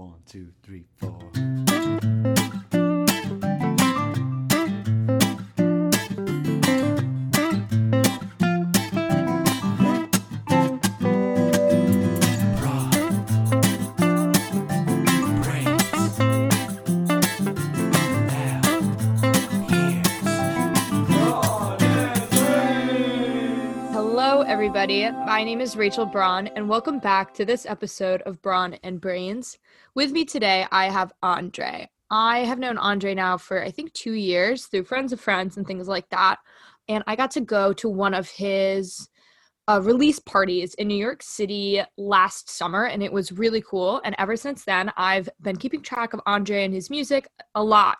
One, two, three, four. Everybody. My name is Rachel Braun, and welcome back to this episode of Braun and Brains. With me today, I have Andre. I have known Andre now for I think two years through friends of friends and things like that. And I got to go to one of his uh, release parties in New York City last summer, and it was really cool. And ever since then, I've been keeping track of Andre and his music a lot.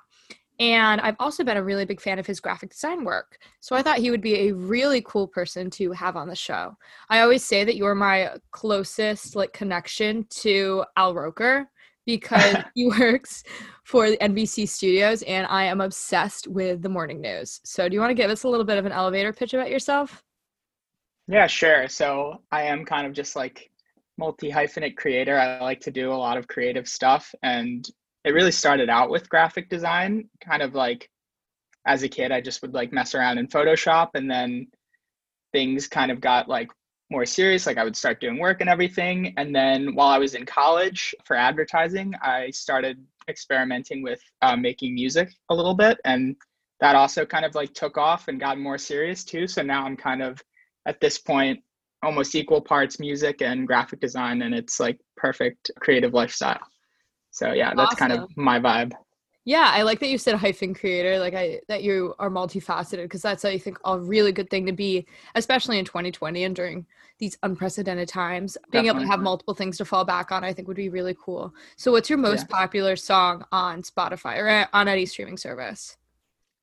And I've also been a really big fan of his graphic design work. So I thought he would be a really cool person to have on the show. I always say that you're my closest like connection to Al Roker because he works for the NBC studios and I am obsessed with the morning news. So do you want to give us a little bit of an elevator pitch about yourself? Yeah, sure. So I am kind of just like multi hyphenate creator. I like to do a lot of creative stuff. And it really started out with graphic design, kind of like as a kid, I just would like mess around in Photoshop. And then things kind of got like more serious. Like I would start doing work and everything. And then while I was in college for advertising, I started experimenting with uh, making music a little bit. And that also kind of like took off and got more serious too. So now I'm kind of at this point almost equal parts music and graphic design and it's like perfect creative lifestyle so yeah that's kind of my vibe Yeah, I like that you said hyphen creator, like I that you are multifaceted because that's I think a really good thing to be, especially in 2020 and during these unprecedented times. Being able to have multiple things to fall back on, I think would be really cool. So, what's your most popular song on Spotify or on any streaming service?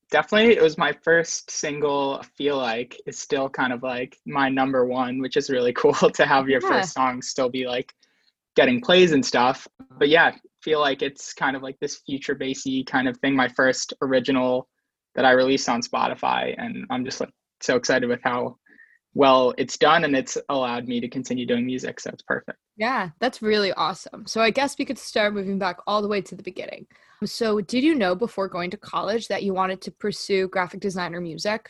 definitely it was my first single feel like is still kind of like my number one which is really cool to have your Yeah. first song still be like getting plays and stuff but yeah feel like it's kind of like this future bassy kind of thing my first original that i released on spotify and i'm just like so excited with how well it's done and it's allowed me to continue doing music so it's perfect Yeah, that's really awesome. So, I guess we could start moving back all the way to the beginning. So, did you know before going to college that you wanted to pursue graphic design or music?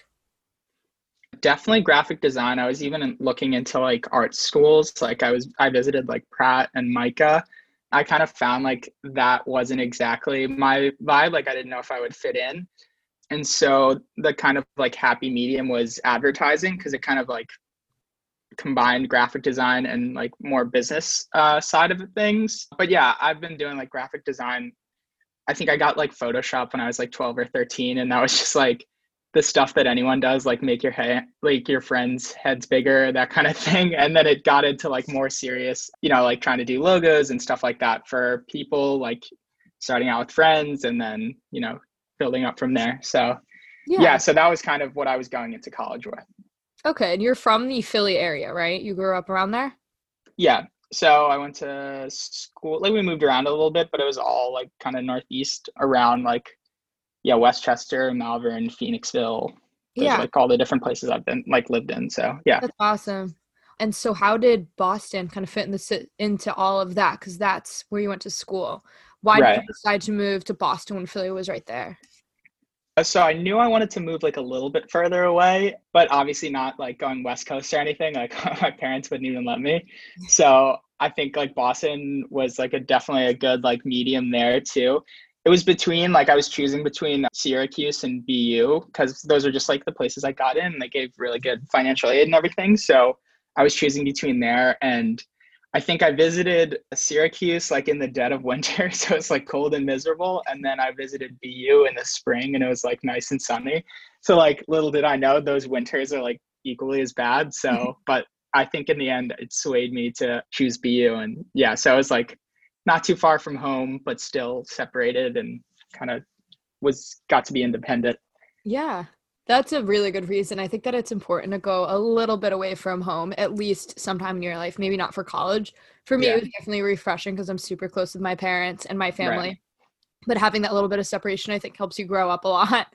definitely graphic design i was even looking into like art schools like i was i visited like pratt and MICA i kind of found like that wasn't exactly my vibe like i didn't know if i would fit in. And so the kind of like happy medium was advertising because it kind of like combined graphic design and like more business uh, side of things. But yeah i've been doing like graphic design. I think i got like photoshop when i was like 12 or 13 and that was just like the stuff that anyone does, like make your head, like your friends' heads bigger, that kind of thing. And then it got into like more serious, you know, like trying to do logos and stuff like that for people, like starting out with friends and then, you know, building up from there. So, yeah. so that was kind of what I was going into college with. Okay, and you're from the Philly area, right? You grew up around there? Yeah. So I went to school, like we moved around a little bit, but it was all like kind of northeast around like, yeah, West Chester, Malvern, Phoenixville. Yeah. Like all the different places I've been like lived in. So yeah. that's awesome. And so, how did Boston kind of fit in the, into all of that? Because that's where you went to school. Why did you decide to move to Boston when Philly was right there? Uh, So I knew I wanted to move like a little bit further away, but obviously not like going West Coast or anything. Like my parents wouldn't even let me. So I think like Boston was like a definitely a good like medium there too. It was between like I was choosing between Syracuse and BU because those are just like the places I got in. They gave really good financial aid and everything. So I was choosing between there and I think I visited Syracuse like in the dead of winter, so it's like cold and miserable. And then I visited BU in the spring, and it was like nice and sunny. So like little did I know those winters are like equally as bad. So, but I think in the end it swayed me to choose BU, and yeah, so I was like not too far from home, but still separated, and kind of was got to be independent. Yeah, that's a really good reason. I think that it's important to go a little bit away from home, at least sometime in your life. Maybe not for college. For me, Yeah. it was definitely refreshing because I'm super close with my parents and my family. But having that little bit of separation i think helps you grow up a lot.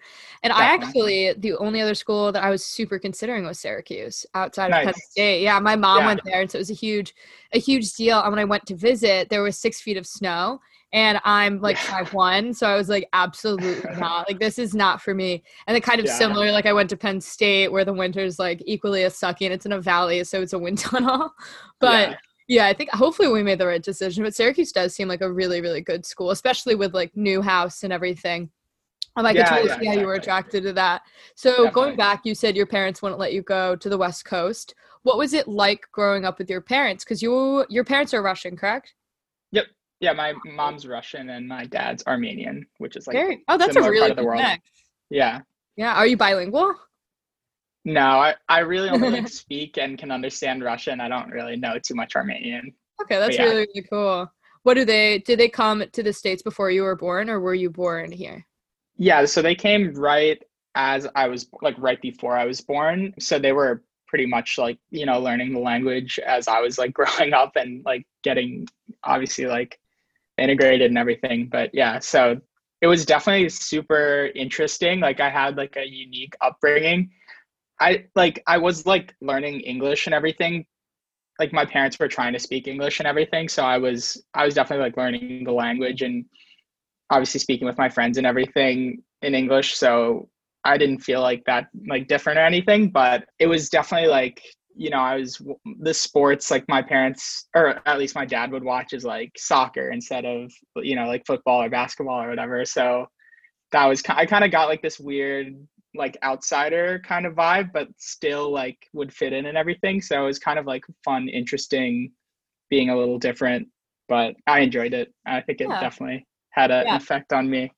And i actually the only other school that i was super considering was syracuse outside of penn state. Yeah my mom Yeah. went there and so it was a huge a huge deal. And when i went to visit there was six feet of snow and i'm like five one so i was like absolutely not like this is not for me. And then kind of Yeah. similar like i went to penn state where the winter's like equally as sucky and it's in a valley so it's a wind tunnel. But Yeah. Yeah, I think hopefully we made the right decision. But Syracuse does seem like a really, really good school, especially with like Newhouse and everything. Um, I could Yeah, totally yeah, see how you were attracted to that. So going back, you said your parents wouldn't let you go to the West Coast. What was it like growing up with your parents? Because you your parents are Russian, correct? Yep. Yeah, my mom's Russian and my dad's Armenian, which is like Very. Oh, that's a similar part really of the world. yeah. Yeah. Are you bilingual? No, I, I really only like speak and can understand Russian. I don't really know too much Armenian. Okay, that's yeah. really, really cool. What do they did they come to the States before you were born or were you born here? Yeah, so they came right as I was like right before I was born. So they were pretty much like, you know, learning the language as I was like growing up and like getting obviously like integrated and everything. But yeah, so it was definitely super interesting. Like I had like a unique upbringing. I like I was like learning English and everything. Like my parents were trying to speak English and everything, so I was I was definitely like learning the language and obviously speaking with my friends and everything in English. So I didn't feel like that like different or anything, but it was definitely like you know I was the sports like my parents or at least my dad would watch is like soccer instead of you know like football or basketball or whatever. So that was I kind of got like this weird like outsider kind of vibe, but still like would fit in and everything. So it was kind of like fun, interesting, being a little different. But I enjoyed it. I think it Yeah. definitely had a, Yeah. an effect on me.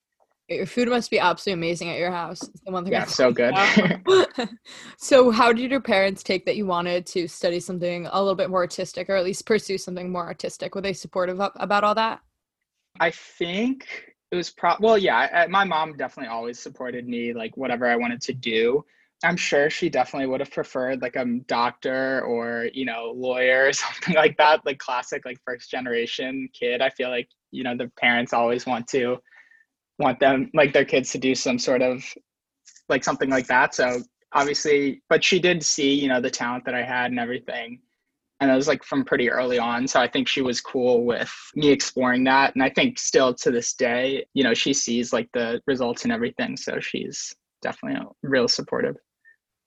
Your food must be absolutely amazing at your house. It's the one thing Yeah, so good. So how did your parents take that you wanted to study something a little bit more artistic or at least pursue something more artistic were they supportive of, about all that I think it was pro. Well, yeah, I, my mom definitely always supported me, like whatever I wanted to do. I'm sure she definitely would have preferred like a doctor or you know lawyer or something like that, like classic like first generation kid. I feel like you know the parents always want to want them like their kids to do some sort of like something like that. So obviously, but she did see you know the talent that I had and everything and it was like from pretty early on so i think she was cool with me exploring that and i think still to this day you know she sees like the results and everything so she's definitely real supportive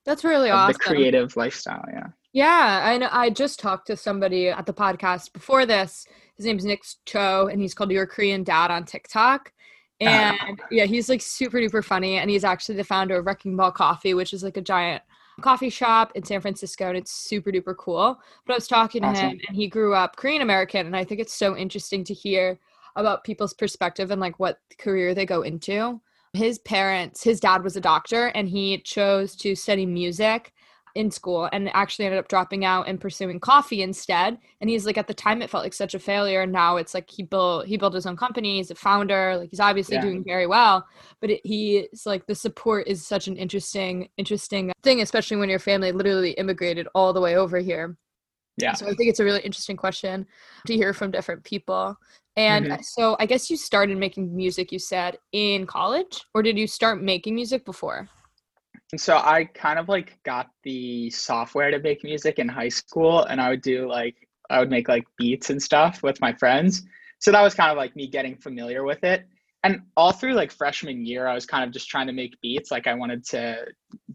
that's really awesome the creative lifestyle yeah. Yeah and i just talked to somebody at the podcast before this. His name's nick cho and he's called your korean dad on tiktok. Uh-huh. And yeah he's like super duper funny and he's actually the founder of wrecking ball coffee which is like a giant coffee shop in San Francisco and it's super duper cool. But I was talking to Awesome. him and he grew up Korean American and I think it's so interesting to hear about people's perspective and like what career they go into. His parents, his dad was a doctor and he chose to study music in school and actually ended up dropping out and pursuing coffee instead. And he's like at the time it felt like such a failure. And now it's like he built he built his own company, he's a founder, like he's obviously Yeah. doing very well but it, he is like the support is such an interesting interesting thing especially when your family literally immigrated all the way over here yeah so i think it's a really interesting question to hear from different people and Mhm. so i guess you started making music you said in college or did you start making music before and so i kind of like got the software to make music in high school and i would do like i would make like beats and stuff with my friends. So that was kind of like me getting familiar with it. And all through like freshman year i was kind of just trying to make beats like i wanted to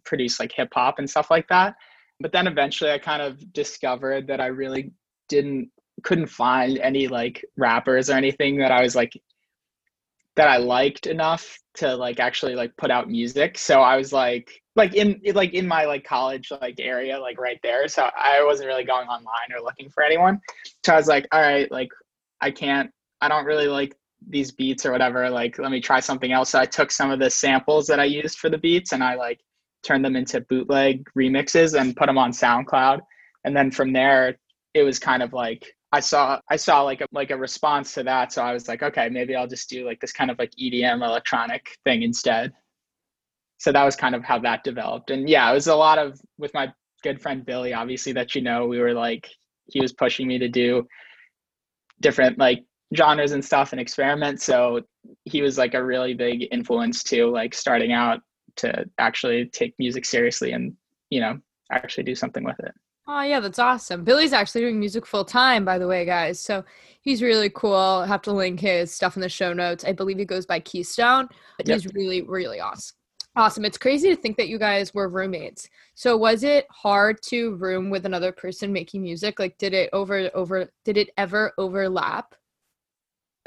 produce like hip hop and stuff like that. But then eventually i kind of discovered that i really didn't couldn't find any like rappers or anything that i was like that i liked enough to like actually like put out music. So i was like like in like in my like college like area like right there so i wasn't really going online or looking for anyone. So i was like all right like i can't i don't really like these beats or whatever like let me try something else. So i took some of the samples that i used for the beats and i like turned them into bootleg remixes and put them on soundcloud. And then from there it was kind of like i saw i saw like a like a response to that so i was like okay maybe i'll just do like this kind of like edm electronic thing instead so that was kind of how that developed and yeah it was a lot of with my good friend billy obviously that you know we were like he was pushing me to do different like genres and stuff and experiment. So he was like a really big influence too, like starting out to actually take music seriously and, you know, actually do something with it. Oh yeah, that's awesome. Billy's actually doing music full time, by the way, guys. So he's really cool. I'll have to link his stuff in the show notes. I believe he goes by Keystone. But Yep. he's really, really awesome. Awesome. It's crazy to think that you guys were roommates. So was it hard to room with another person making music? Like did it over over did it ever overlap?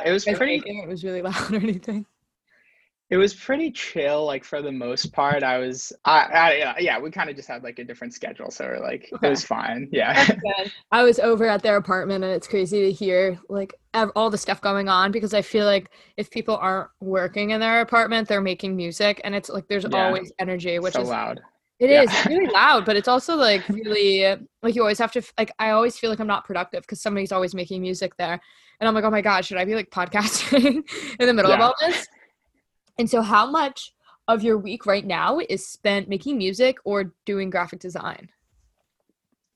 It was pretty it was really loud or anything? It was pretty chill like for the most part i was i, I yeah, yeah we kind of just had like a different schedule so we're like Okay. it was fine yeah I was over at their apartment and it's crazy to hear like ev- all the stuff going on because I feel like if people aren't working in their apartment, they're making music and it's like there's Yeah. always energy, which so is loud it yeah. is really loud, but it's also like really uh, like you always have to like I always feel like I'm not productive because somebody's always making music there, and I'm like, oh my god, should I be like podcasting in the middle of all this? And so, how much of your week right now is spent making music or doing graphic design?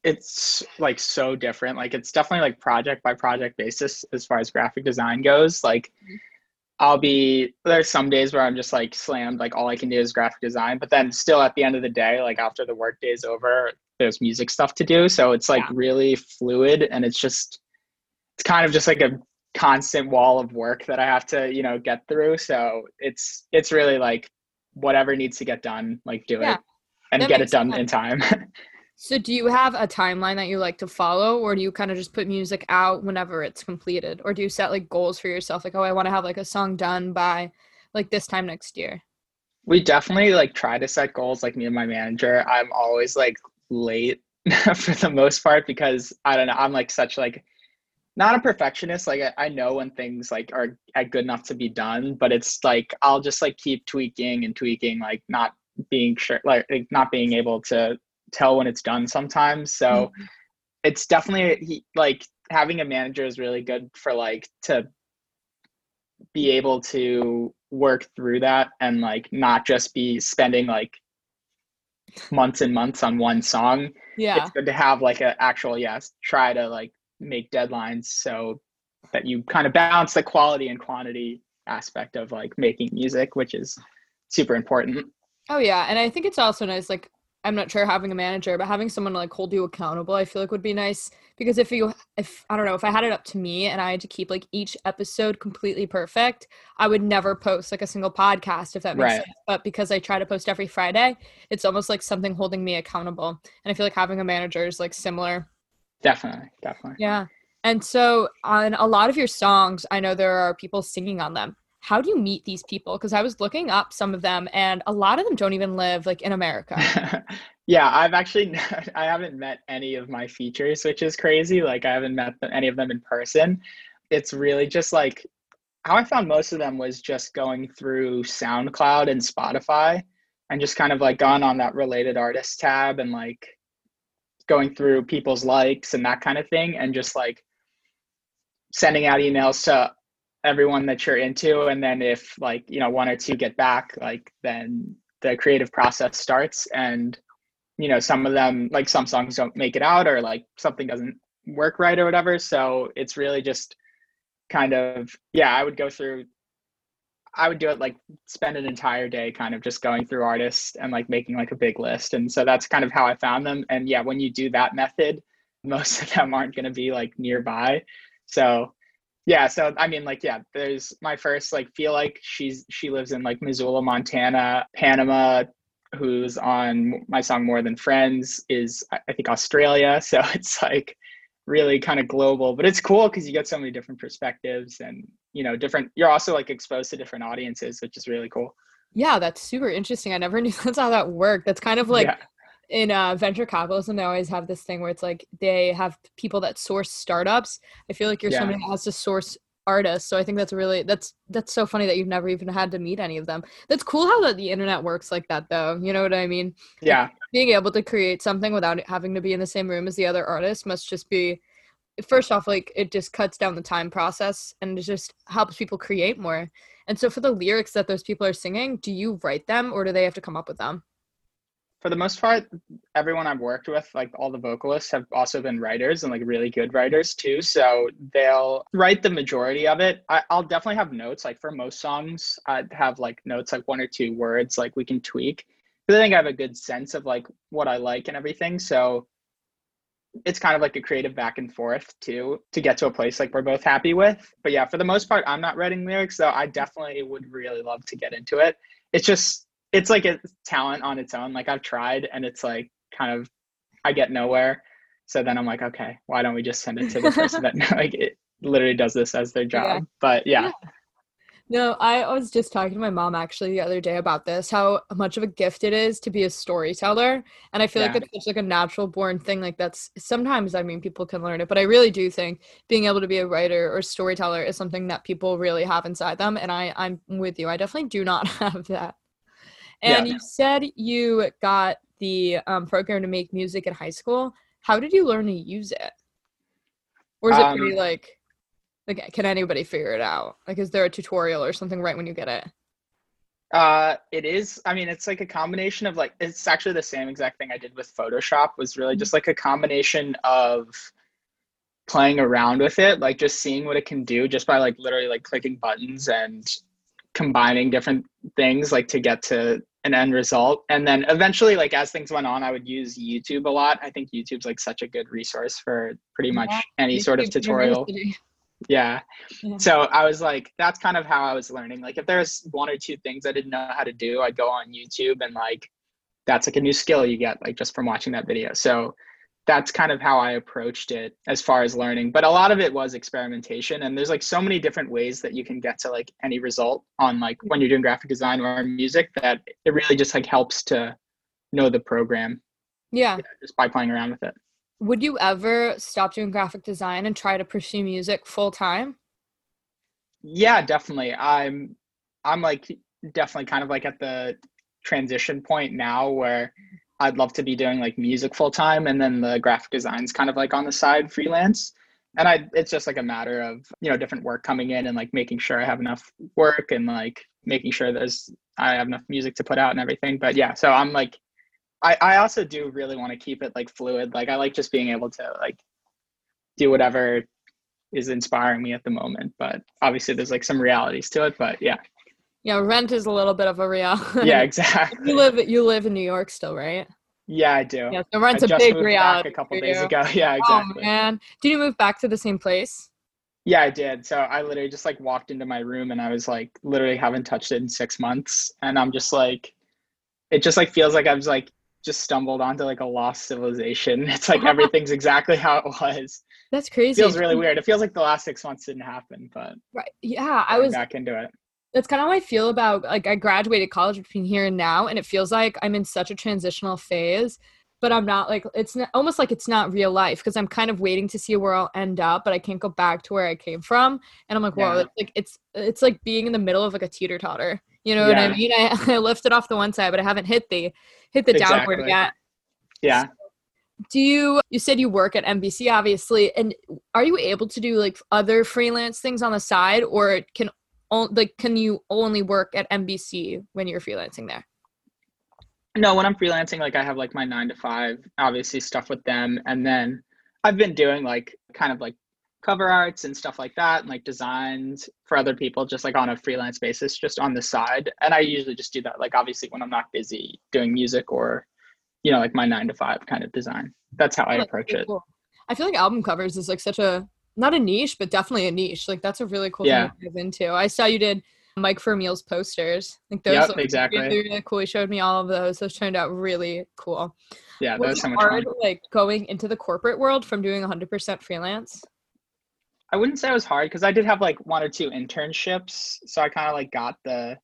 it's like so different like it's definitely like project by project basis as far as graphic design goes like Mhm. i'll be there's some days where i'm just like slammed like all i can do is graphic design but then still at the end of the day like after the work day is over there's music stuff to do so it's like Yeah. really fluid and it's just it's kind of just like a constant wall of work that i have to you know get through so it's it's really like whatever needs to get done like do Yeah. it and get it done sense. in time So, do you have a timeline that you like to follow, or do you kind of just put music out whenever it's completed, or do you set like goals for yourself, like, oh, I want to have like a song done by like this time next year? We definitely like try to set goals like me and my manager. I'm always like late for the most part because I don't know, I'm like such like not a perfectionist. Like I, I know when things like are are good enough to be done, but it's like I'll just like keep tweaking and tweaking, like not being sure like, like not being able to tell when it's done sometimes. So mm-hmm. it's definitely he, like having a manager is really good for like to be able to work through that and like not just be spending like months and months on one song Yeah. it's good to have like an actual yes try to like make deadlines so that you kind of balance the quality and quantity aspect of like making music which is super important Oh yeah, and I think it's also nice. Like I'm not sure having a manager, but having someone like hold you accountable, I feel like would be nice because if you, if I don't know, if I had it up to me and I had to keep like each episode completely perfect, I would never post like a single podcast if that makes Right. sense. But because I try to post every Friday, it's almost like something holding me accountable, and I feel like having a manager is like similar. Definitely definitely Yeah. And so on a lot of your songs, I know there are people singing on them. How do you meet these people? Because I was looking up some of them, and a lot of them don't even live like in America. yeah i've actually i haven't met any of my features which is crazy like i haven't met them, any of them in person it's really just like how i found most of them was just going through soundcloud and spotify and just kind of like gone on that related artists tab and like going through people's likes and that kind of thing and just like sending out emails to everyone that you're into. And then if like you know one or two get back like then the creative process starts. And you know some of them like some songs don't make it out or like something doesn't work right or whatever. So it's really just kind of yeah i would go through i would do it like spend an entire day kind of just going through artists and like making like a big list. And so that's kind of how i found them. And yeah when you do that method most of them aren't going to be like nearby. So yeah so i mean like yeah there's my first like feel like she's she lives in like missoula montana. Panama who's on my song more than friends is i think australia. So it's like really kind of global. But it's cool because you get so many different perspectives and you know different you're also like exposed to different audiences which is really cool Yeah, that's super interesting. I never knew that's how that worked. That's kind of like yeah in uh, venture capitalism, they always have this thing where it's like they have people that source startups. I feel like you're Yeah. somebody that has to source artists. So I think that's really that's that's so funny that you've never even had to meet any of them. That's cool how that the internet works like that though. You know what I mean? yeah Being able to create something without having to be in the same room as the other artist must just be first off like it just cuts down the time process and it just helps people create more. And so for the lyrics that those people are singing, do you write them or do they have to come up with them? for the most part, everyone I've worked with, like all the vocalists, have also been writers and like really good writers too. So they'll write the majority of it. I, I'll definitely have notes. Like for most songs, I'd have like notes, like one or two words, like we can tweak. Because I think I have a good sense of like what I like and everything. So it's kind of like a creative back and forth too to get to a place like we're both happy with. But yeah, for the most part, I'm not writing lyrics, though I definitely would really love to get into it. It's just it's like a talent on its own. Like I've tried and it's like kind of I get nowhere. So then I'm like, okay, why don't we just send it to the person that like it literally does this as their job? Yeah. But yeah. Yeah. No, I was just talking to my mom actually the other day about this, how much of a gift it is to be a storyteller. And I feel like it's such like a natural born thing. Like that's sometimes I mean people can learn it, but I really do think being able to be a writer or storyteller is something that people really have inside them. And I, I'm with you. I definitely do not have that. And Yeah. you said you got the um, program to make music in high school. How did you learn to use it? Or is it pretty Um, like like can anybody figure it out? Like is there a tutorial or something right when you get it? Uh, it is. I mean, it's like a combination of like it's actually the same exact thing I did with Photoshop. Was really just like a combination of playing around with it, like just seeing what it can do, just by like literally like clicking buttons and combining different things, like to get to an end result. And then eventually, like as things went on, I would use YouTube a lot. I think YouTube's like such a good resource for pretty much Yeah, any sort of tutorial. University. Yeah. Yeah. So I was like, that's kind of how I was learning. Like, if there's one or two things I didn't know how to do, I'd go on YouTube and like, that's like a new skill you get like just from watching that video. So that's kind of how I approached it as far as learning. But a lot of it was experimentation. And there's like so many different ways that you can get to like any result on like when you're doing graphic design or music that it really just like helps to know the program Yeah. just by playing around with it. Would you ever stop doing graphic design and try to pursue music full time? Yeah, definitely. I'm I'm like definitely kind of like at the transition point now where I'd love to be doing like music full time and then the graphic design's kind of like on the side freelance. And I it's just like a matter of, you know, different work coming in and like making sure I have enough work and like making sure there's I have enough music to put out and everything. But yeah, so I'm like I, I also do really want to keep it like fluid. Like I like just being able to like do whatever is inspiring me at the moment. But obviously there's like some realities to it. But yeah. Yeah, rent is a little bit of a reality. Yeah, exactly. you live you live in New York still, right? Yeah, I do. Yeah, so rent's I a big reality. a couple days ago. Yeah, oh, exactly. Oh man, did you move back to the same place? Yeah, I did. So I literally just like walked into my room and I was like literally haven't touched it in six months. And I'm just like it just like feels like I was like just stumbled onto like a lost civilization. It's like everything's exactly how it was. That's crazy. It feels really weird. It feels like the last six months didn't happen, but Right. Yeah, I was back into it. that's kind of how I feel about like I graduated college between here and now, and it feels like I'm in such a transitional phase. But I'm not like it's not, almost like it's not real life because I'm kind of waiting to see where I'll end up, but I can't go back to where I came from. And I'm like, whoa, Yeah. it's like it's it's like being in the middle of like a teeter totter. You know what I mean? I, I lifted off the one side, but I haven't hit the hit the downward yet. Yeah. Do you you said you work at NBC obviously, and are you able to do like other freelance things on the side, or can like can you only work at NBC when you're freelancing there? No, when I'm freelancing, like I have like my nine to five, obviously stuff with them. And then I've been doing like kind of like cover arts and stuff like that and like designs for other people just like on a freelance basis, just on the side. And I usually just do that like obviously when I'm not busy doing music or, you know, like my nine to five kind of design. That's how I That's approach it. cool. I feel like album covers is like such a not a niche, but definitely a niche. Like that's a really cool Yeah. thing to dive into. I saw you did Mike Vermeil's posters. Like those Yep, look exactly. really, really cool. He showed me all of those. Those turned out really cool. Yeah, that Was was so much hard fun. like going into the corporate world from doing 100% freelance? I wouldn't say it was hard because I did have like one or two internships, so I kind of like got the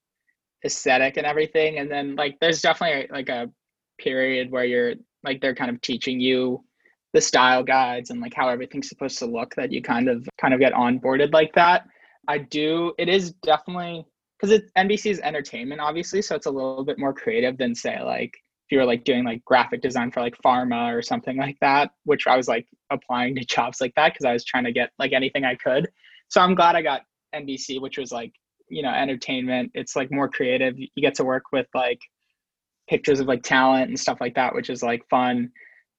aesthetic and everything. And then like there's definitely like a period where you're like they're kind of teaching you the style guides and like how everything's supposed to look that you kind of kind of get onboarded like that. I do. It is definitely because it's NBC's entertainment, obviously, so it's a little bit more creative than say like if you were like doing like graphic design for like pharma or something like that, which I was like applying to jobs like that because I was trying to get like anything I could. So I'm glad I got NBC, which was like, you know, entertainment. It's like more creative. You get to work with like pictures of like talent and stuff like that, which is like fun.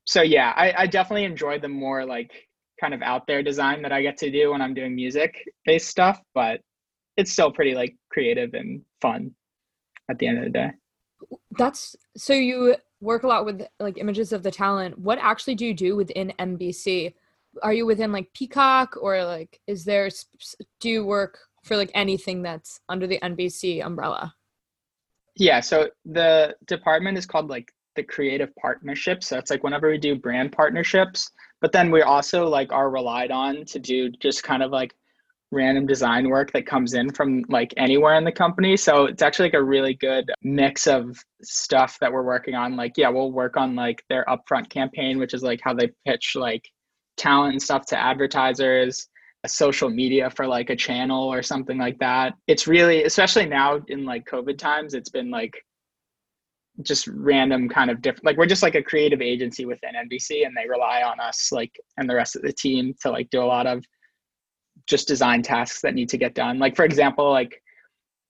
So yeah, I, I definitely enjoy the more like kind of out there design that I get to do when I'm doing music based stuff, but it's still pretty like creative and fun at the end of the day. That's so you work a lot with like images of the talent. What actually do you do within NBC? Are you within like Peacock or like is there do you work for like anything that's under the NBC umbrella? Yeah, so the department is called like the creative partnership. So it's like whenever we do brand partnerships, but then we also like are relied on to do just kind of like random design work that comes in from like anywhere in the company. So it's actually like a really good mix of stuff that we're working on. Like, yeah, we'll work on like their upfront campaign, which is like how they pitch like talent and stuff to advertisers, social media for like a channel or something like that. It's really, especially now in like COVID times, it's been like just random kind of different like we're just like a creative agency within NBC and they rely on us like and the rest of the team to like do a lot of just design tasks that need to get done. Like for example, like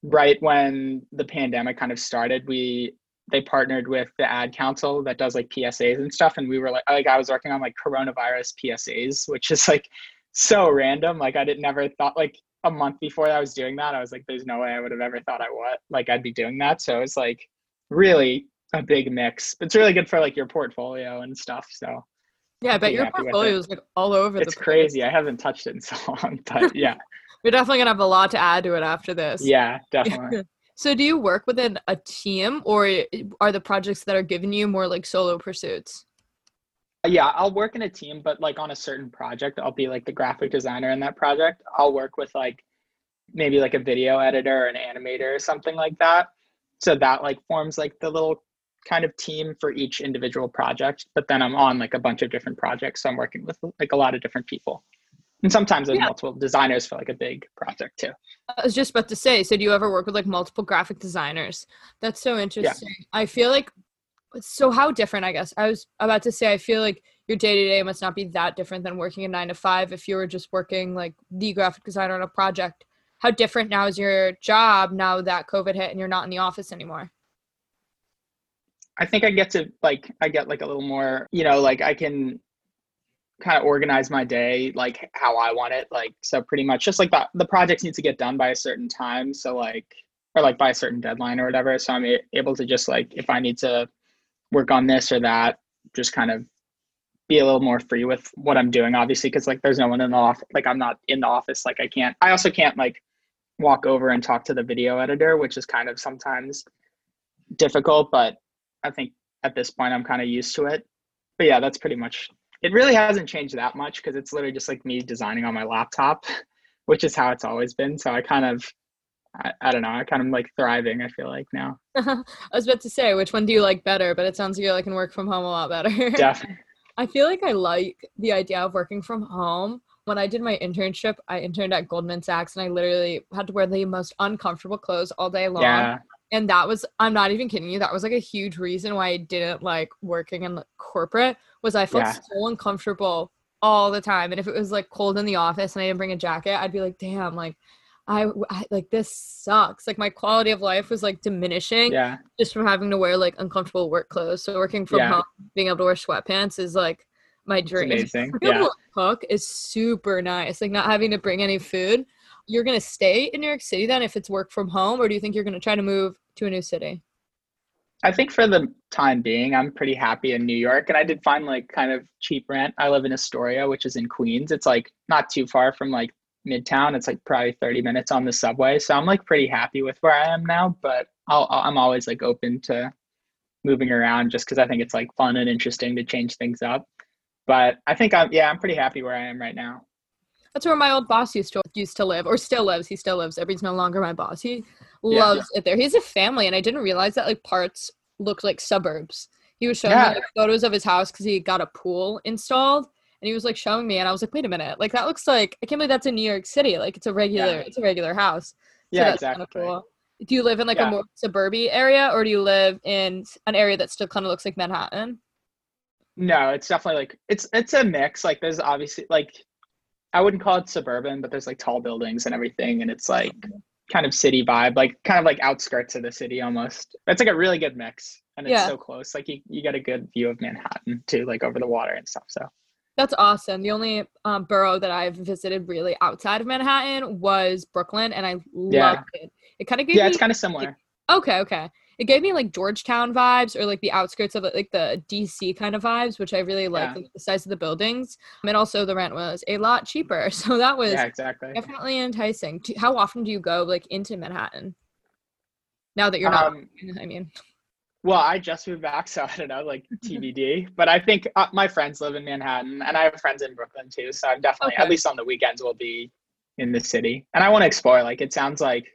right when the pandemic kind of started, we they partnered with the ad council that does like PSAs and stuff. And we were like like I was working on like coronavirus PSAs, which is like so random. Like I didn't never thought like a month before I was doing that, I was like, there's no way I would have ever thought I would like I'd be doing that. So it's like really a big mix. It's really good for like your portfolio and stuff. So Yeah, I bet your portfolio is like all over it's the place. It's crazy. I haven't touched it in so long, but yeah, You're definitely gonna have a lot to add to it after this. yeah, definitely. So do you work within a team or are the projects that are given you more like solo pursuits? Uh, yeah i'll work in a team but like on a certain project i'll be like the graphic designer in that project i'll work with like maybe like a video editor or an animator or something like that so that like forms like the little kind of team for each individual project but then i'm on like a bunch of different projects so i'm working with like a lot of different people and sometimes there's Yeah. multiple designers for like a big project too I was just about to say, so do you ever work with like multiple graphic designers? That's so interesting. Yeah. I feel like so how different I guess. I was about to say I feel like your day to day must not be that different than working a 9 to 5 if you were just working like the graphic designer on a project. How different now is your job now that COVID hit and you're not in the office anymore? I think I get to like I get like a little more, you know, like I can kind of organize my day like how I want it. Like so pretty much just like the the projects need to get done by a certain time. So like or like by a certain deadline or whatever. So I'm able to just like if I need to work on this or that, just kind of be a little more free with what I'm doing, obviously, because like there's no one in the office. Like I'm not in the office. Like I can't. I also can't like walk over and talk to the video editor, which is kind of sometimes difficult. But I think at this point I'm kind of used to it. But yeah, that's pretty much. It really hasn't changed that much because it's literally just like me designing on my laptop, which is how it's always been. So I kind of, I, I don't know, I kind of like thriving. I feel like now. I was about to say which one do you like better, but it sounds like you like can work from home a lot better. Definitely. I feel like I like the idea of working from home. When I did my internship, I interned at Goldman Sachs and I literally had to wear the most uncomfortable clothes all day long. Yeah. And that was I'm not even kidding you, that was like a huge reason why I didn't like working in like, corporate was I felt Yeah. so uncomfortable all the time. And if it was like cold in the office and I didn't bring a jacket, I'd be like, "Damn, like I, I like this sucks." Like my quality of life was like diminishing Yeah. just from having to wear like uncomfortable work clothes. So working from Yeah. home, being able to wear sweatpants is like my It's dream. amazing. Being Yeah. able to cook is super nice. Like not having to bring any food. You're gonna stay in New York City then if it's work from home, or do you think you're gonna try to move to a new city? I think for the time being, I'm pretty happy in New York. And I did find like kind of cheap rent. I live in Astoria, which is in Queens. It's like not too far from like Midtown. It's like probably 30 minutes on the subway. So I'm like pretty happy with where I am now. But I'll, I'm always like open to moving around just because I think it's like fun and interesting to change things up. But I think I'm, yeah, I'm pretty happy where I am right now. That's where my old boss used to used to live, or still lives. He still lives he's no longer my boss. He Yeah. loves it there. He's a family, and I didn't realize that like parts looked like suburbs. He was showing Yeah. me like, photos of his house because he got a pool installed, and he was like showing me, and I was like, wait a minute, like that looks like I can't believe that's in New York City. Like it's a regular, Yeah. it's a regular house. So Yeah, exactly. cool. Do you live in like Yeah. a more suburban area, or do you live in an area that still kind of looks like Manhattan? No, it's definitely like it's it's a mix. Like there's obviously like I wouldn't call it suburban, but there's like tall buildings and everything, and it's like kind of city vibe, like kind of like outskirts of the city almost. It's like a really good mix, and it's Yeah. so close. Like you, you get a good view of Manhattan too, like over the water and stuff. So That's awesome. The only um, borough that I've visited really outside of Manhattan was Brooklyn, and I Yeah. loved it. It kind of gave yeah, me it's kind of similar. okay, okay. It gave me like Georgetown vibes or like the outskirts of it, like the DC kind of vibes, which I really liked. Yeah. like, the size of the buildings, and also the rent was a lot cheaper, so that was Yeah, exactly. definitely enticing. How often do you go like into Manhattan? Now that you're not, Um, I mean, Well, I just moved back, so I don't know, like TBD. But I think uh, my friends live in Manhattan, and I have friends in Brooklyn too. So I'm definitely, Okay. at least on the weekends, will be in the city, and I want to explore. Like it sounds like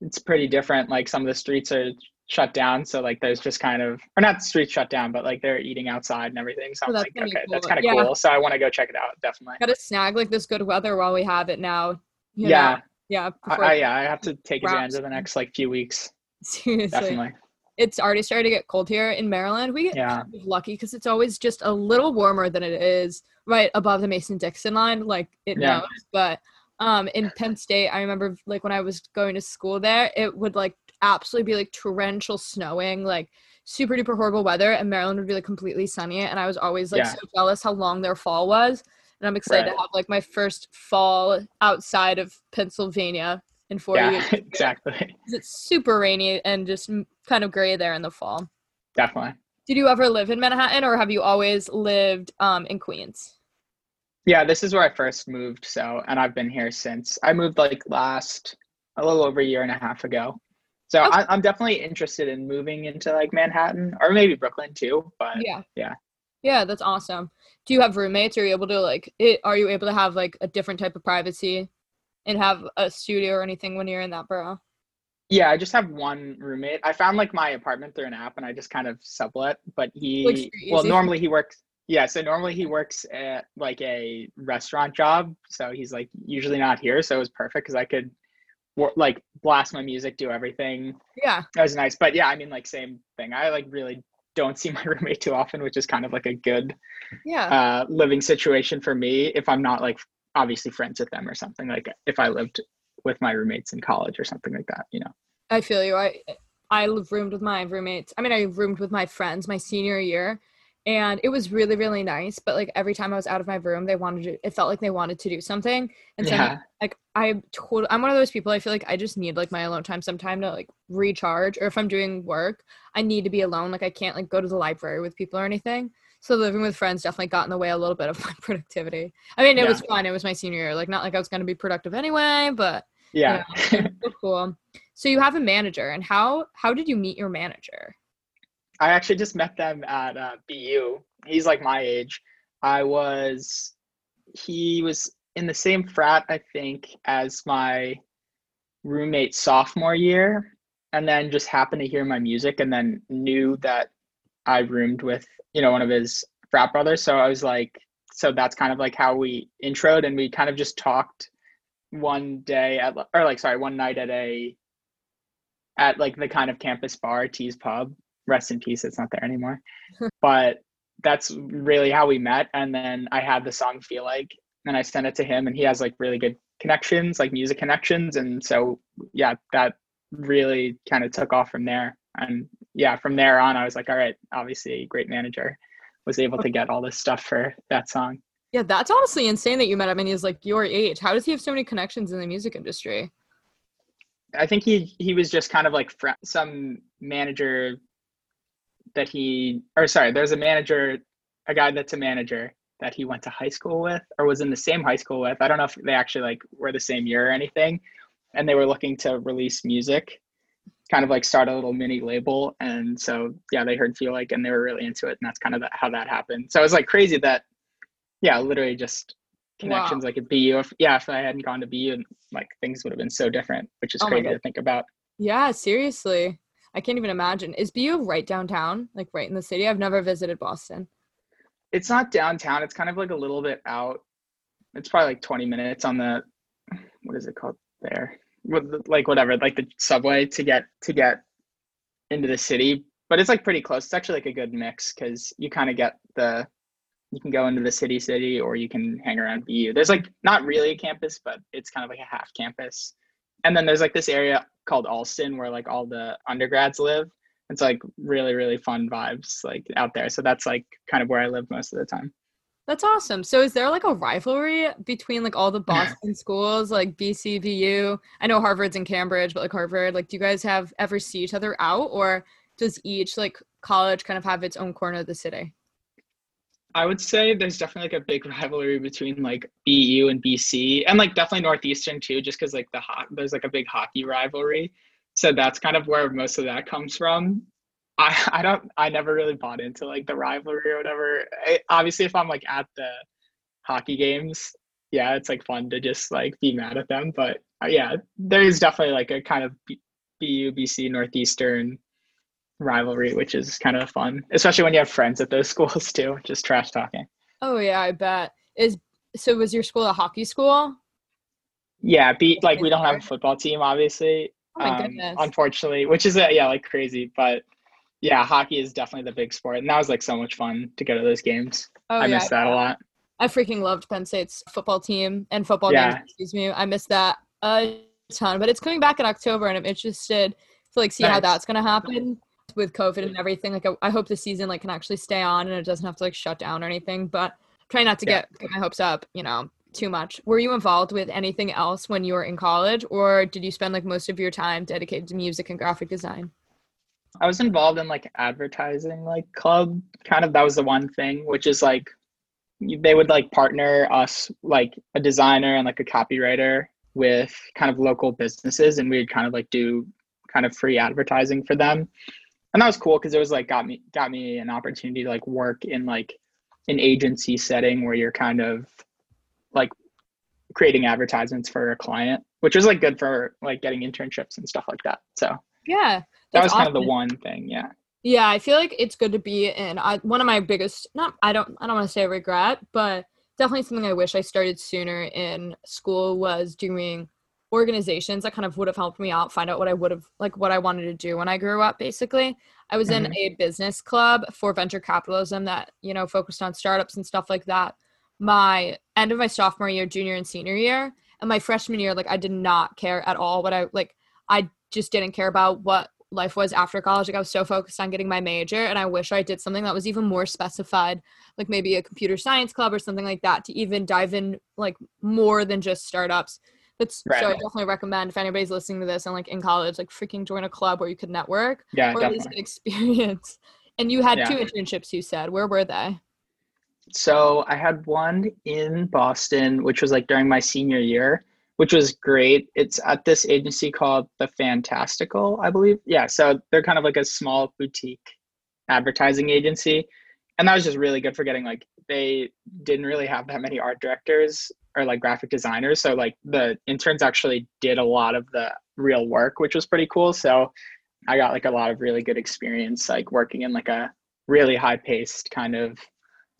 it's pretty different. Like some of the streets are shut down, so like there's just kind of, or not streets shut down, but like they're eating outside and everything. So Oh, I'm like, okay, that's kind of Yeah. cool. So I want to go check it out. Definitely. gotta snag like this good weather while we have it now. you know? Yeah, yeah. I, I, yeah, I have to take wraps advantage of the next like few weeks. Seriously. Definitely. it's already started to get cold here in Maryland. We get Yeah. kind of lucky because it's always just a little warmer than it is right above the Mason Dixon line, like it Yeah. knows. But um, in Penn State, I remember like when I was going to school there, it would like absolutely be like torrential snowing, like super duper horrible weather, and Maryland would be like completely sunny. And I was always like Yeah. so jealous how long their fall was. And I'm excited Right. to have like my first fall outside of Pennsylvania in four Yeah, years. exactly. It's super rainy and just kind of gray there in the fall. Definitely. Did you ever live in Manhattan or have you always lived um, in Queens? Yeah, this is where I first moved. So, and I've been here since I moved like last a little over a year and a half ago. So Okay. I, I'm definitely interested in moving into like Manhattan or maybe Brooklyn too. But Yeah. yeah. Yeah, that's awesome. Do you have roommates? Are you able to like it are you able to have like a different type of privacy and have a studio or anything when you're in that borough? yeah, I just have one roommate. I found like my apartment through an app and I just kind of sublet. But he, well, normally he works. Yeah, so normally he works at like a restaurant job. So he's like usually not here. So it was perfect because I could like blast my music, do everything. Yeah. That was nice. But yeah, I mean, like same thing. I like really don't see my roommate too often, which is kind of like a good Yeah. uh, living situation for me if I'm not like obviously friends with them or something. Like if I lived with my roommates in college or something like that, you know. I feel you. I I roomed with my roommates. I mean, I roomed with my friends my senior year, and it was really really nice. But like every time I was out of my room, they wanted to. It felt like they wanted to do something, and so yeah. like I told I'm one of those people. I feel like I just need like my alone time, some time to like recharge. Or if I'm doing work, I need to be alone. Like I can't like go to the library with people or anything. So living with friends definitely got in the way a little bit of my productivity. I mean, it was fun. It was my senior year. Like not like I was going to be productive anyway, but Yeah. so cool. So you have a manager, and how how did you meet your manager? I actually just met them at uh, BU. He's like my age. I was, he was in the same frat, I think, as my roommate sophomore year, and then just happened to hear my music and then knew that I roomed with, you know, one of his frat brothers. So I was like, so that's kind of like how we introed and we kind of just talked one day at, or like, sorry, one night at a, at like the kind of campus bar, T's Pub rest in peace it's not there anymore but that's really how we met and then i had the song feel like and i sent it to him and he has like really good connections like music connections and so yeah that really kind of took off from there and yeah from there on i was like all right obviously great manager was able to get all this stuff for that song Yeah, that's honestly insane that you met him and he's like your age. How does he have so many connections in the music industry? I think he he was just kind of like fr- some manager that he or sorry, there's a manager, a guy that's a manager that he went to high school with or was in the same high school with. I don't know if they actually like were the same year or anything, and they were looking to release music, kind of like start a little mini label. And so yeah, they heard feel like and they were really into it, and that's kind of the, how that happened. So it was like crazy that yeah, literally just connections like at BU. If yeah, if I hadn't gone to BU, and like things would have been so different, which is Oh crazy to think about. Yeah, seriously. I can't even imagine. Is BU right downtown? Like right in the city? I've never visited Boston. It's not downtown. It's kind of like a little bit out. It's probably like 20 minutes on the what is it called there? The- Like whatever, like the subway to get to get into the city. But it's like pretty close. It's actually like a good mix because you kind of get the you can go into the city city or you can hang around BU. There's like not really a campus, but it's kind of like a half campus and then there's like this area called Allston where like all the undergrads live. It's like really really fun vibes like out there. So that's like kind of where I live most of the time. That's awesome. So is there like a rivalry between like all the Boston schools, like BC, BU? I know Harvard's in Cambridge, but like Harvard, like do you guys have ever see each other out or does each like college kind of have its own corner of the city? I would say there's definitely like a big rivalry between like BU and BC and like definitely Northeastern too, just because like the hot there's like a big hockey rivalry. So that's kind of where most of that comes from. I, I don't I never really bought into like the rivalry or whatever. I, obviously, if I'm like at the hockey games, yeah, it's like fun to just like be mad at them. But uh, yeah, there is definitely like a kind of B- BU BC Northeastern rivalry, which is kind of fun, especially when you have friends at those schools too. Just trash talking. Oh yeah, I bet. Is so was your school a hockey school? Yeah, be like we don't have a football team, obviously. Oh my um, goodness. unfortunately, which is uh, yeah, like crazy. But yeah, hockey is definitely the big sport, and that was like so much fun to go to those games. Oh I yeah. miss that a lot. I freaking loved Penn State's football team and football Yeah. games. Excuse me. I missed that a ton, but it's coming back in October, and I'm interested to like see how that's gonna happen with COVID and everything. Like, I, I hope the season like can actually stay on and it doesn't have to like shut down or anything. But try not to Yeah. get, get my hopes up, you know, too much. Were you involved with anything else when you were in college, or did you spend like most of your time dedicated to music and graphic design? I was involved in like advertising like club kind of that was the one thing which is like they would like partner us like a designer and like a copywriter with kind of local businesses and we'd kind of like do kind of free advertising for them and that was cool because it was like got me got me an opportunity to like work in like an agency setting where you're kind of like creating advertisements for a client which was like good for like getting internships and stuff like that so Yeah. that was kind of the one thing yeah Yeah, I feel like it's good to be in. I, one of my biggest, not I don't, I don't want to say regret, but definitely something I wish I started sooner in school was doing organizations that kind of would have helped me out, find out what I would have like what I wanted to do when I grew up. Basically, I was in Mhm. a business club for venture capitalism that you know focused on startups and stuff like that. My end of my sophomore year, junior and senior year, and my freshman year, like I did not care at all what I like. I just didn't care about what life was after college. Like I was so focused on getting my major, and I wish I did something that was even more specified, like maybe a computer science club or something like that, to even dive in like more than just startups. That's so I definitely recommend if anybody's listening to this and like in college, like freaking join a club where you could network Yeah, or at least get experience. And you had Yeah. two internships, you said. Where were they? So I had one in Boston, which was like during my senior year, which was great. It's at this agency called The Fantastical, I believe. Yeah, so they're kind of like a small boutique advertising agency. And that was just really good for getting like they didn't really have that many art directors or like graphic designers. So like the interns actually did a lot of the real work, which was pretty cool. So I got like a lot of really good experience like working in like a really high paced kind of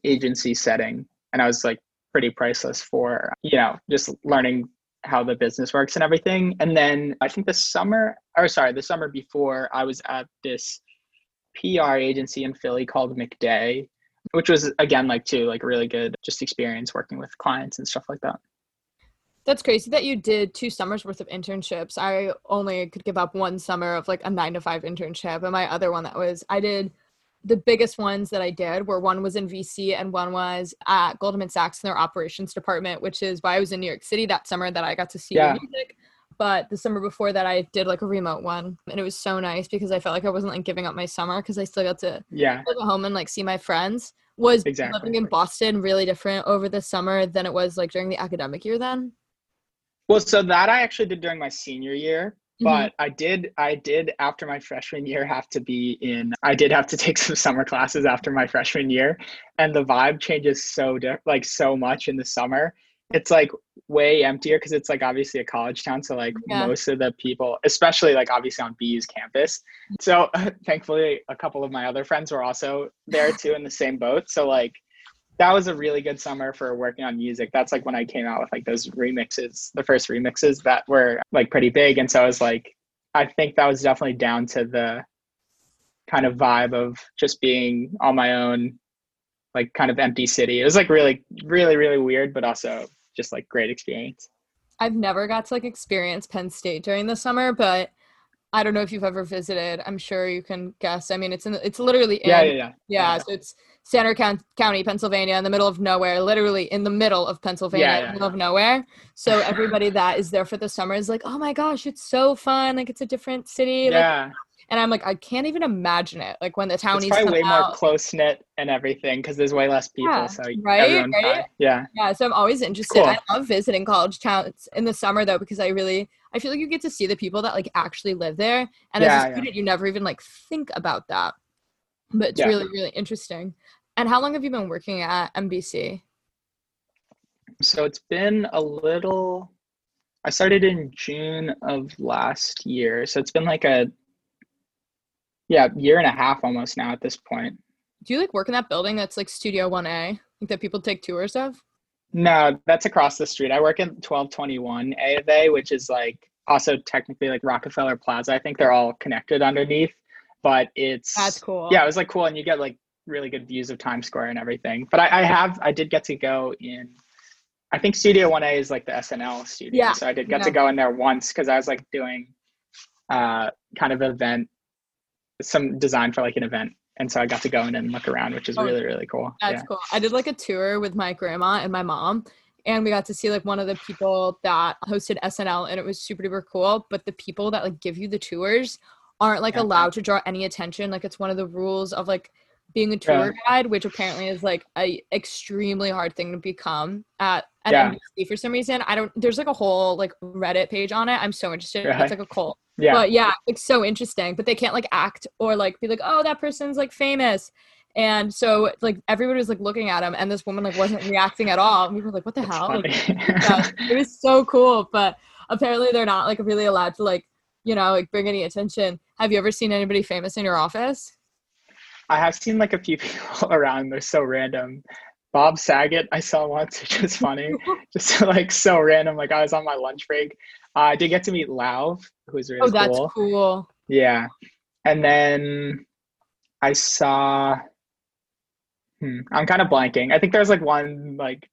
agency setting and i was like pretty priceless for you know just learning how the business works and everything and then i think the summer or sorry the summer before i was at this pr agency in philly called mcday which was again like too like really good just experience working with clients and stuff like that That's crazy that you did two summers worth of internships. I only could give up one summer of like a nine to five internship. And my other one that was, I did the biggest ones that I did were one was in VC and one was at Goldman Sachs in their operations department, which is why I was in New York City that summer that I got to see Yeah. music. But the summer before that, I did like a remote one. And it was so nice because I felt like I wasn't like giving up my summer because I still got to yeah go home and like see my friends. Was Exactly. living in Boston really different over the summer than it was like during the academic year then? well so that i actually did during my senior year Mhm. but i did i did after my freshman year have to be in i did have to take some summer classes after my freshman year and the vibe changes so di- like so much in the summer it's like way emptier because it's like obviously a college town so like Yeah. most of the people especially like obviously on bu's campus so thankfully a couple of my other friends were also there too in the same boat so like that was a really good summer for working on music. That's like when I came out with like those remixes, the first remixes that were like pretty big. And so I was like, I think that was definitely down to the kind of vibe of just being on my own, like kind of empty city. It was like really, really, really weird, but also just like great experience. I've never got to like experience Penn State during the summer, but I don't know if you've ever visited. I'm sure you can guess. I mean, it's in it's literally in, Yeah, yeah, yeah. yeah, so it's Centre County, Pennsylvania, in the middle of nowhere, literally in the middle of Pennsylvania, Yeah, in yeah, the middle of nowhere. So everybody that is there for the summer is like, oh my gosh, it's so fun! Like it's a different city. Like, Yeah, and I'm like, I can't even imagine it. Like when the townies it's probably way out. more close knit and everything because there's way less people. Yeah, so right, right? fine. Yeah, Yeah, so I'm always interested. Cool. I love visiting college towns in the summer though because I really I feel like you get to see the people that like actually live there, and Yeah, as a yeah. you never even like think about that. But it's Yeah. really really interesting. And how long have you been working at NBC? so it's been a little. I started in June of last year, so it's been like a yeah year and a half almost now at this point. Do you like work in that building that's like Studio One A, like that people take tours of? No, that's across the street. I work in 1221 A of A, which is like also technically like Rockefeller Plaza. I think they're all connected underneath, but it's That's cool. yeah, it was like cool, and you get like really good views of Times Square and everything. But I, I have I did get to go in. I think Studio One A is like the SNL studio, Yeah, so I did get yeah. to go in there once because I was like doing uh kind of event, some design for like an event, and so I got to go in and look around, which is Oh, really really cool. That's yeah. cool. I did like a tour with my grandma and my mom, and we got to see like one of the people that hosted SNL, and it was super duper cool. But the people that like give you the tours aren't like Yeah. allowed to draw any attention. Like it's one of the rules of like being a tour Really? guide, which apparently is like a extremely hard thing to become at at Yeah. NBC for some reason. I don't. There's like a whole like Reddit page on it. I'm so interested. Really? It's like a cult. Yeah. But yeah, it's so interesting. But they can't like act or like be like, oh, that person's like famous. And so like everybody was like looking at him and this woman like wasn't reacting at all. And we were like, what the It's hell? Like, yeah, it was so cool. But apparently they're not like really allowed to like, you know, like bring any attention. Have you ever seen anybody famous in your office? I have seen like a few people around. They're so random. Bob Saget, I saw once, which was funny. Just like so random. Like I was on my lunch break. Uh, I did get to meet Lauv, who was really oh, that's cool. cool. Yeah. And then I saw. Hmm, I'm kind of blanking. I think there's like one like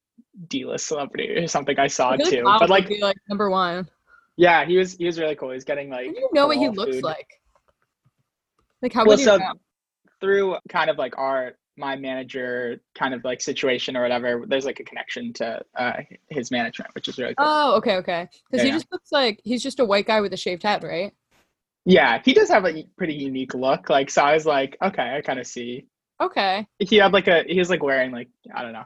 D-list celebrity or something I saw I too. Bob But like, like number one. yeah, he was he was really cool. He's getting like. How do you know what he cool looks like? Like how well, would you so know? Through kind of like our my manager kind of like situation or whatever, there's like a connection to uh, his management, which is really cool. Oh, okay, okay. Because he just looks like he's just a white guy with a shaved head, right? yeah, he does have a pretty unique look. Like, so I was like, okay, I kind of see. Okay. He had like a he was like wearing like I don't know.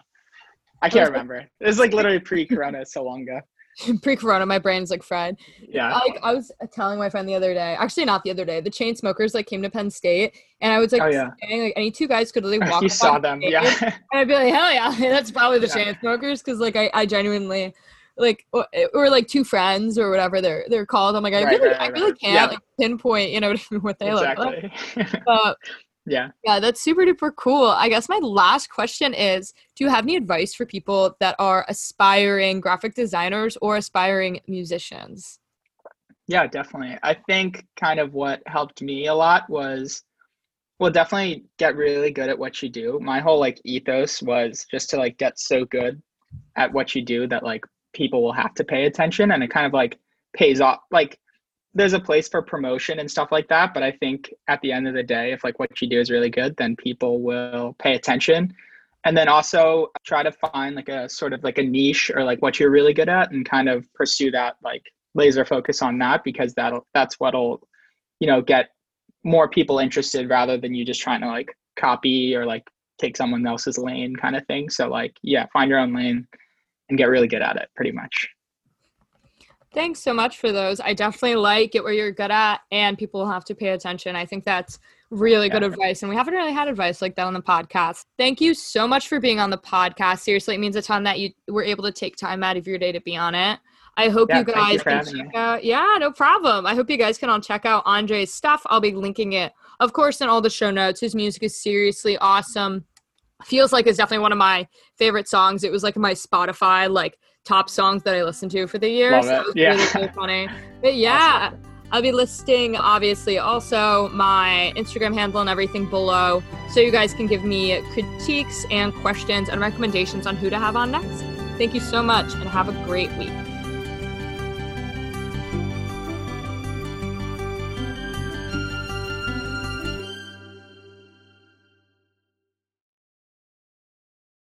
I can't remember. It was like literally pre-corona, so long ago. Pre-corona, my brain's like fried. Yeah. Like I was telling my friend the other day, actually not the other day, the Chainsmokers like came to Penn State, and I was like, Oh, yeah. saying, like any two guys could like walk. you saw them, yeah. And I'd be like, hell yeah, that's probably the Yeah. Chainsmokers, because like I, I genuinely like or, eh, or like two friends or whatever they're they're called. I'm like, I Right, really right, I really right. can't Yeah. like pinpoint, you know what they look like. But yeah. yeah, that's super duper cool. I guess my last question is Do you have any advice for people that are aspiring graphic designers or aspiring musicians? Yeah, definitely. I think kind of what helped me a lot was well, definitely get really good at what you do. My whole like ethos was just to like get so good at what you do that like people will have to pay attention and it kind of like pays off. Like there's a place for promotion and stuff like that, but I think at the end of the day if like what you do is really good, then people will pay attention. And then also try to find like a sort of like a niche or like what you're really good at and kind of pursue that like laser focus on that because that'll that's what'll you know get more people interested rather than you just trying to like copy or like take someone else's lane kind of thing so like yeah find your own lane and get really good at it pretty much Thanks so much for those. I definitely like get where you're good at, and people will have to pay attention. I think that's really good advice, and we haven't really had advice like that on the podcast. Thank you so much for being on the podcast. Seriously, it means a ton that you were able to take time out of your day to be on it. I hope Yeah, you thank you guys can check out. Yeah, no problem. I hope you guys can all check out Andre's stuff. I'll be linking it, of course, in all the show notes. His music is seriously awesome. Feels like it's definitely one of my favorite songs. It was like my Spotify like top songs that I listened to for the year. Love so it. it was Yeah. really, really funny. But yeah, I'll be listing obviously also my Instagram handle and everything below so you guys can give me critiques and questions and recommendations on who to have on next. Thank you so much and have a great week.